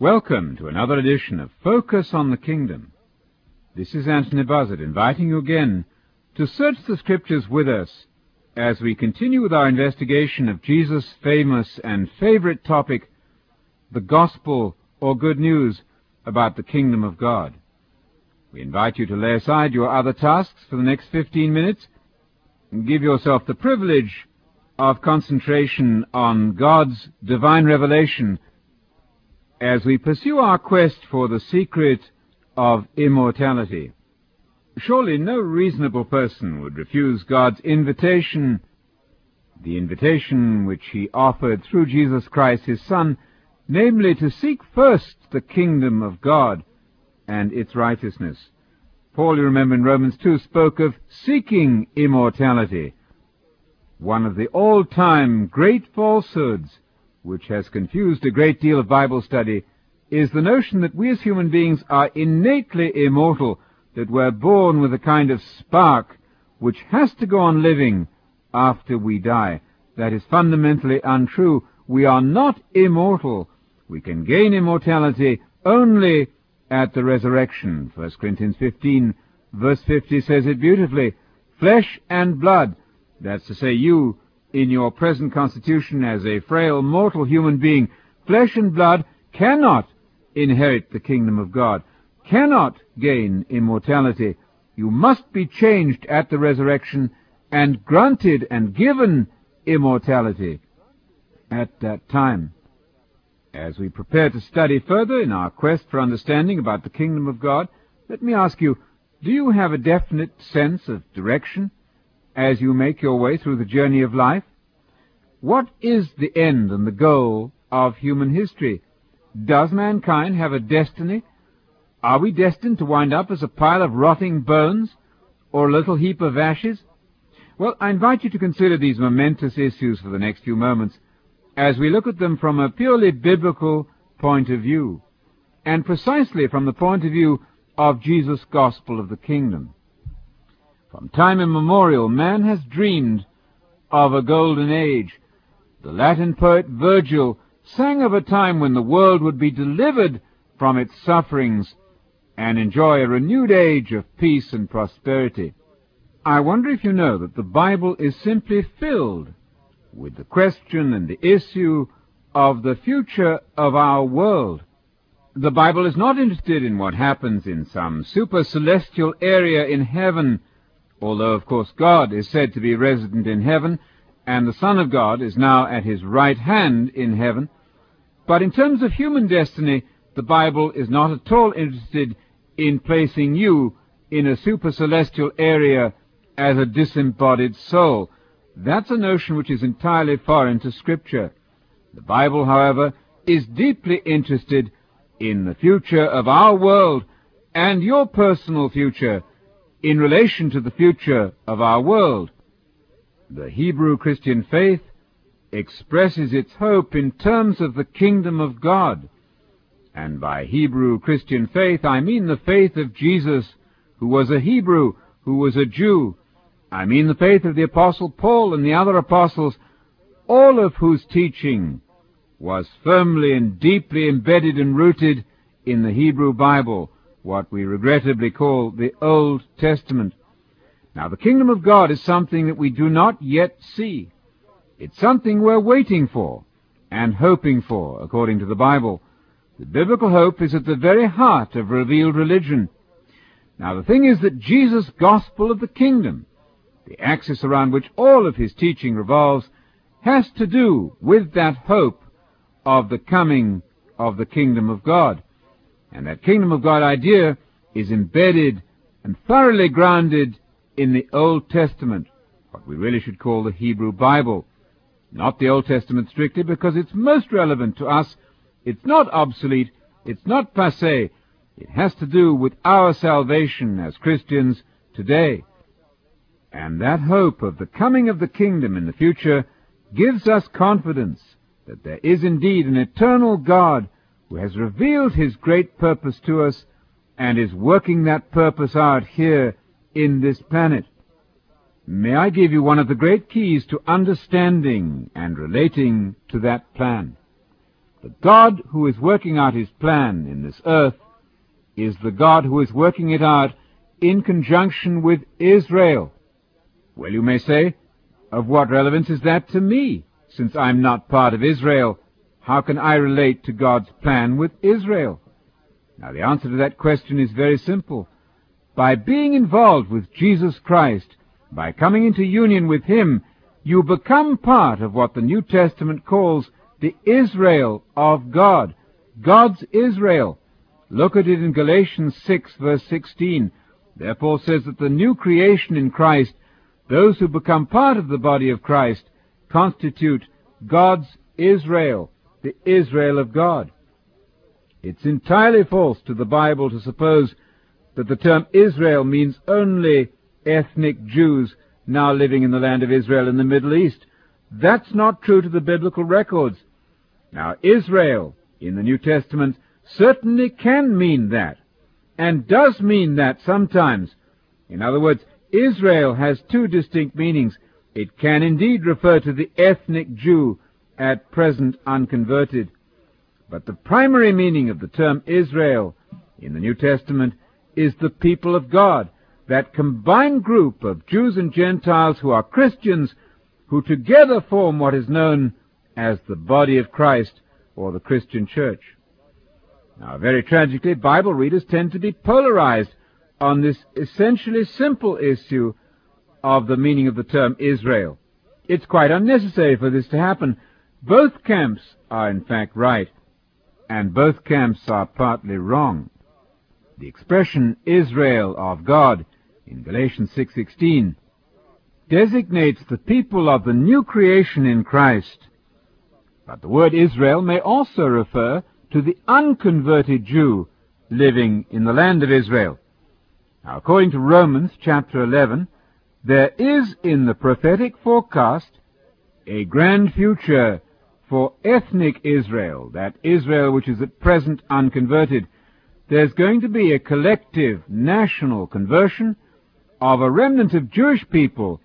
Welcome to another edition of Focus on the Kingdom. This is Anthony Buzzard inviting you again to search the Scriptures with us as we continue with our investigation of Jesus' famous and favorite topic, the Gospel or Good News about the Kingdom of God. We invite you to lay aside your other tasks for the next 15 minutes and give yourself the privilege of concentration on God's divine revelation as we pursue our quest for the secret of immortality. Surely no reasonable person would refuse God's invitation, the invitation which he offered through Jesus Christ his Son, namely to seek first the kingdom of God and its righteousness. Paul, you remember in Romans 2, spoke of seeking immortality. One of the all-time great falsehoods which has confused a great deal of Bible study, is the notion that we as human beings are innately immortal, that we're born with a kind of spark which has to go on living after we die. That is fundamentally untrue. We are not immortal. We can gain immortality only at the resurrection. 1 Corinthians 15 verse 50 says it beautifully. Flesh and blood, that's to say you in your present constitution as a frail mortal human being, flesh and blood cannot inherit the kingdom of God, cannot gain immortality. You must be changed at the resurrection and granted and given immortality at that time. As we prepare to study further in our quest for understanding about the kingdom of God, let me ask you, do you have a definite sense of direction? As you make your way through the journey of life? What is the end and the goal of human history? Does mankind have a destiny? Are we destined to wind up as a pile of rotting bones or a little heap of ashes? Well, I invite you to consider these momentous issues for the next few moments as we look at them from a purely biblical point of view, and precisely from the point of view of Jesus' gospel of the kingdom. From time immemorial, man has dreamed of a golden age. The Latin poet Virgil sang of a time when the world would be delivered from its sufferings and enjoy a renewed age of peace and prosperity. I wonder if you know that the Bible is simply filled with the question and the issue of the future of our world. The Bible is not interested in what happens in some super celestial area in heaven although of course God is said to be resident in heaven, and the Son of God is now at his right hand in heaven. But in terms of human destiny, the Bible is not at all interested in placing you in a super celestial area as a disembodied soul. That's a notion which is entirely foreign to Scripture. The Bible, however, is deeply interested in the future of our world and your personal future in relation to the future of our world. The Hebrew Christian faith expresses its hope in terms of the kingdom of God. And by Hebrew Christian faith, I mean the faith of Jesus, who was a Hebrew, who was a Jew. I mean the faith of the Apostle Paul and the other apostles, all of whose teaching was firmly and deeply embedded and rooted in the Hebrew Bible, what we regrettably call the Old Testament. Now, the kingdom of God is something that we do not yet see. It's something we're waiting for and hoping for, according to the Bible. The biblical hope is at the very heart of revealed religion. Now, the thing is that Jesus' gospel of the kingdom, the axis around which all of his teaching revolves, has to do with that hope of the coming of the kingdom of God. And that kingdom of God idea is embedded and thoroughly grounded in the Old Testament, what we really should call the Hebrew Bible. Not the Old Testament strictly, because it's most relevant to us. It's not obsolete. It's not passe. It has to do with our salvation as Christians today. And that hope of the coming of the kingdom in the future gives us confidence that there is indeed an eternal God who has revealed his great purpose to us and is working that purpose out here in this planet. May I give you one of the great keys to understanding and relating to that plan? The God who is working out his plan in this earth is the God who is working it out in conjunction with Israel. Well, you may say, of what relevance is that to me? Since I'm not part of Israel, how can I relate to God's plan with Israel? Now, the answer to that question is very simple. By being involved with Jesus Christ, by coming into union with Him, you become part of what the New Testament calls the Israel of God. God's Israel. Look at it in Galatians 6 verse 16. There Paul says that the new creation in Christ, those who become part of the body of Christ, constitute God's Israel, the Israel of God. It's entirely false to the Bible to suppose that the term Israel means only ethnic Jews now living in the land of Israel in the Middle East. That's not true to the biblical records. Now, Israel in the New Testament certainly can mean that, and does mean that sometimes. In other words, Israel has two distinct meanings. It can indeed refer to the ethnic Jew at present unconverted. But the primary meaning of the term Israel in the New Testament is the people of God, that combined group of Jews and Gentiles who are Christians, who together form what is known as the body of Christ or the Christian church. Now, very tragically, Bible readers tend to be polarized on this essentially simple issue of the meaning of the term Israel. It's quite unnecessary for this to happen. Both camps are in fact right and both camps are partly wrong. The expression Israel of God in Galatians 6:16 designates the people of the new creation in Christ. But the word Israel may also refer to the unconverted Jew living in the land of Israel. Now, according to Romans chapter 11, there is in the prophetic forecast a grand future for ethnic Israel, that Israel which is at present unconverted, there's going to be a collective national conversion of a remnant of Jewish people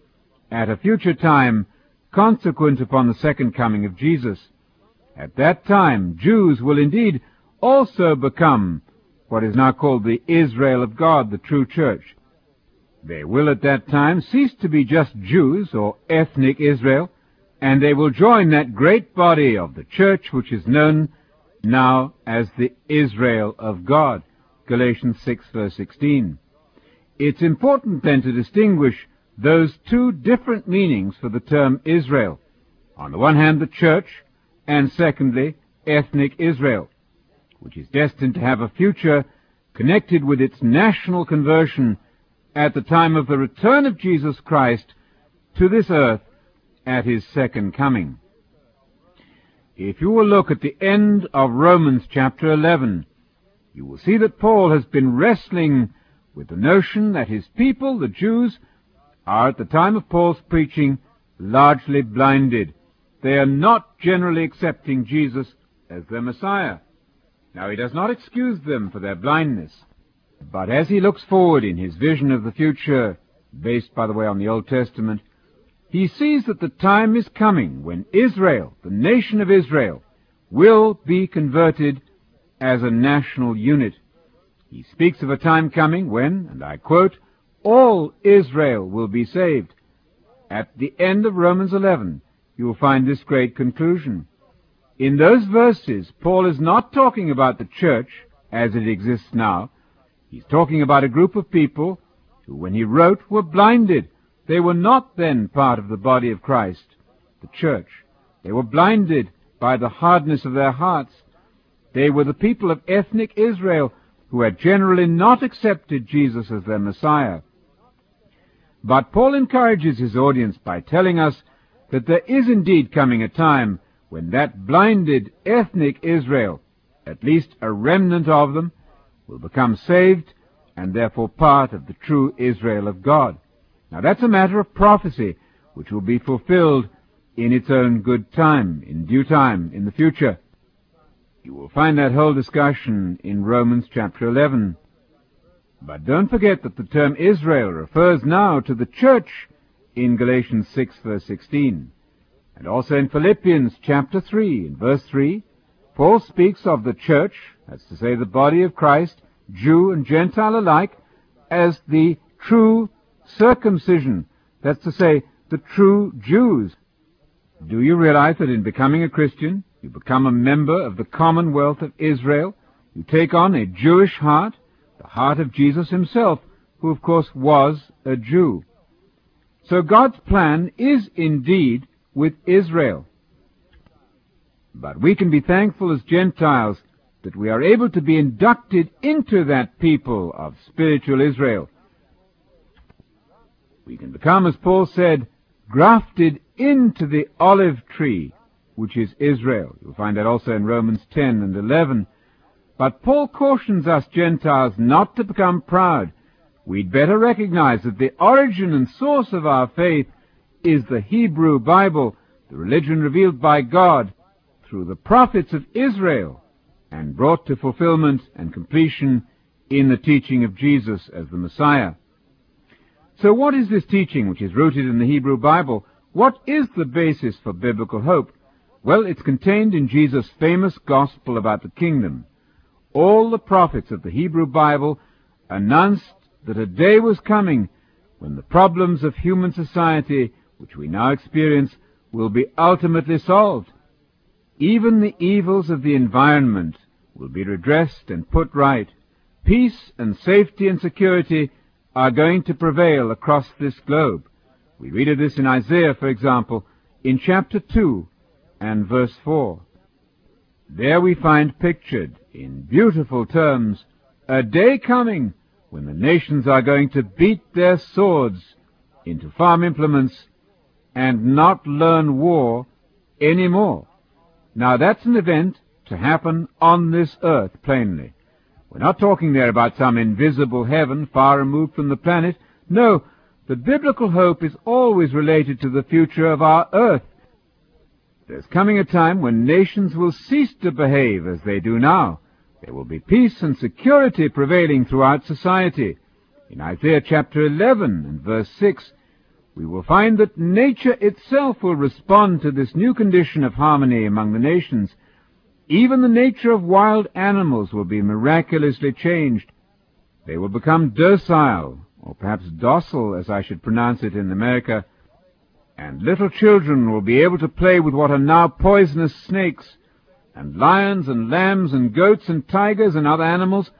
at a future time consequent upon the second coming of Jesus. At that time, Jews will indeed also become what is now called the Israel of God, the true church. They will at that time cease to be just Jews or ethnic Israel, and they will join that great body of the church which is known now as the Israel of God. Galatians 6 verse 16. It's important then to distinguish those two different meanings for the term Israel. On the one hand, the church, and secondly, ethnic Israel, which is destined to have a future connected with its national conversion at the time of the return of Jesus Christ to this earth at his second coming. If you will look at the end of Romans chapter 11, you will see that Paul has been wrestling with the notion that his people, the Jews, are at the time of Paul's preaching largely blinded. They are not generally accepting Jesus as their Messiah. Now he does not excuse them for their blindness, but as he looks forward in his vision of the future, based by the way on the Old Testament, he sees that the time is coming when Israel, the nation of Israel, will be converted as a national unit. He speaks of a time coming when, and I quote, all Israel will be saved. At the end of Romans 11, you will find this great conclusion. In those verses, Paul is not talking about the church as it exists now. He's talking about a group of people who, when he wrote, were blinded they were not then part of the body of Christ, the church. They were blinded by the hardness of their hearts. They were the people of ethnic Israel who had generally not accepted Jesus as their Messiah. But Paul encourages his audience by telling us that there is indeed coming a time when that blinded ethnic Israel, at least a remnant of them, will become saved and therefore part of the true Israel of God. Now that's a matter of prophecy, which will be fulfilled in its own good time, in due time, in the future. You will find that whole discussion in Romans chapter 11. But don't forget that the term Israel refers now to the church in Galatians 6 verse 16, and also in Philippians chapter 3 in verse 3, Paul speaks of the church, that's to say the body of Christ, Jew and Gentile alike, as the true circumcision, that's to say the true Jews. Do you realize that in becoming a Christian, you become a member of the commonwealth of Israel? You take on a Jewish heart, the heart of Jesus himself, who of course was a Jew. So God's plan is indeed with Israel. But we can be thankful as Gentiles that we are able to be inducted into that people of spiritual Israel. We can become, as Paul said, grafted into the olive tree, which is Israel. You'll find that also in Romans 10 and 11. But Paul cautions us Gentiles not to become proud. We'd better recognize that the origin and source of our faith is the Hebrew Bible, the religion revealed by God through the prophets of Israel and brought to fulfillment and completion in the teaching of Jesus as the Messiah. So what is this teaching which is rooted in the Hebrew Bible? What is the basis for biblical hope? Well, it's contained in Jesus' famous gospel about the kingdom. All the prophets of the Hebrew Bible announced that a day was coming when the problems of human society, which we now experience, will be ultimately solved. Even the evils of the environment will be redressed and put right. Peace and safety and security are going to prevail across this globe. We read of this in Isaiah, for example, in chapter 2 and verse 4. There we find pictured, in beautiful terms, a day coming when the nations are going to beat their swords into farm implements and not learn war any more. Now that's an event to happen on this earth, plainly. We're not talking there about some invisible heaven far removed from the planet. No, the biblical hope is always related to the future of our earth. There's coming a time when nations will cease to behave as they do now. There will be peace and security prevailing throughout society. In Isaiah chapter 11 and verse 6, we will find that nature itself will respond to this new condition of harmony among the nations. Even the nature of wild animals will be miraculously changed. They will become docile, or perhaps docile, as I should pronounce it in America, and little children will be able to play with what are now poisonous snakes, and lions and lambs and goats and tigers and other animals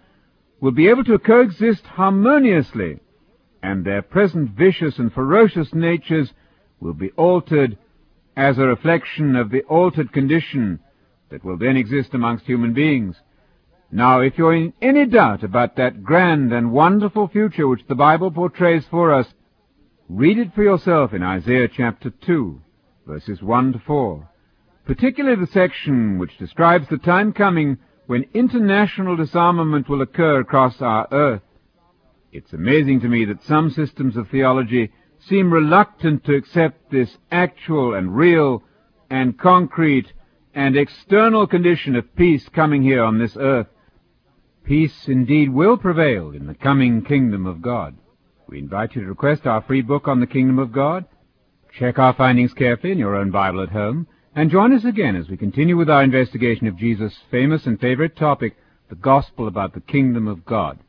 will be able to coexist harmoniously, and their present vicious and ferocious natures will be altered as a reflection of the altered condition that will then exist amongst human beings. Now, if you're in any doubt about that grand and wonderful future which the Bible portrays for us, read it for yourself in Isaiah chapter 2, verses 1 to 4, particularly the section which describes the time coming when international disarmament will occur across our earth. It's amazing to me that some systems of theology seem reluctant to accept this actual and real and concrete and external condition of peace coming here on this earth. Peace indeed will prevail in the coming kingdom of God. We invite you to request our free book on the kingdom of God. Check our findings carefully in your own Bible at home, and join us again as we continue with our investigation of Jesus' famous and favorite topic, the gospel about the kingdom of God.